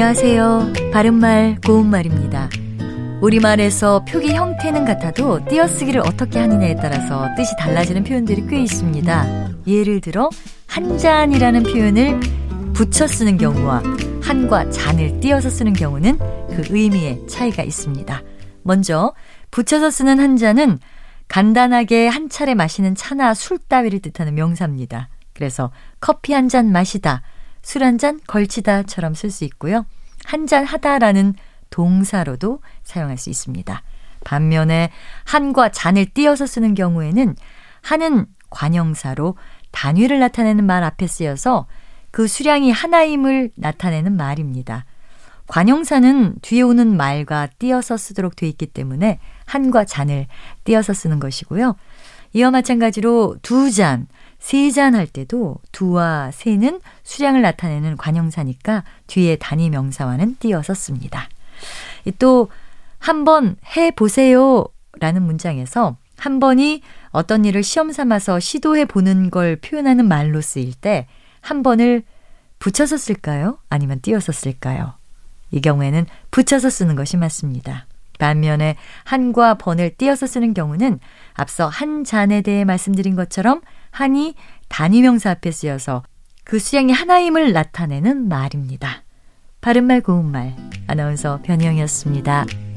안녕하세요. 바른말 고운말입니다. 우리말에서 표기 형태는 같아도 띄어쓰기를 어떻게 하느냐에 따라서 뜻이 달라지는 표현들이 꽤 있습니다. 예를 들어 한 잔이라는 표현을 붙여 쓰는 경우와 한과 잔을 띄어서 쓰는 경우는 그 의미에 차이가 있습니다. 먼저 붙여서 쓰는 한 잔은 간단하게 한 차례 마시는 차나 술 따위를 뜻하는 명사입니다. 그래서 커피 한 잔 마시다, 술 한 잔 걸치다처럼 쓸 수 있고요. 한 잔 하다라는 동사로도 사용할 수 있습니다. 반면에 한과 잔을 띄어서 쓰는 경우에는 한은 관형사로 단위를 나타내는 말 앞에 쓰여서 그 수량이 하나임을 나타내는 말입니다. 관형사는 뒤에 오는 말과 띄어서 쓰도록 돼 있기 때문에 한과 잔을 띄어서 쓰는 것이고요. 이와 마찬가지로 두 잔, 세잔 할 때도 두와 세는 수량을 나타내는 관형사니까 뒤에 단위 명사와는 띄어서 씁니다. 또 한번 해보세요 라는 문장에서 한 번이 어떤 일을 시험 삼아서 시도해 보는 걸 표현하는 말로 쓰일 때 한 번을 붙여서 쓸까요? 아니면 띄어서 쓸까요? 이 경우에는 붙여서 쓰는 것이 맞습니다. 반면에 한과 번을 띄어서 쓰는 경우는 앞서 한 잔에 대해 말씀드린 것처럼 한이 단위명사 앞에 쓰여서 그 수량이 하나임을 나타내는 말입니다. 바른말 고운말 아나운서 변희영이었습니다.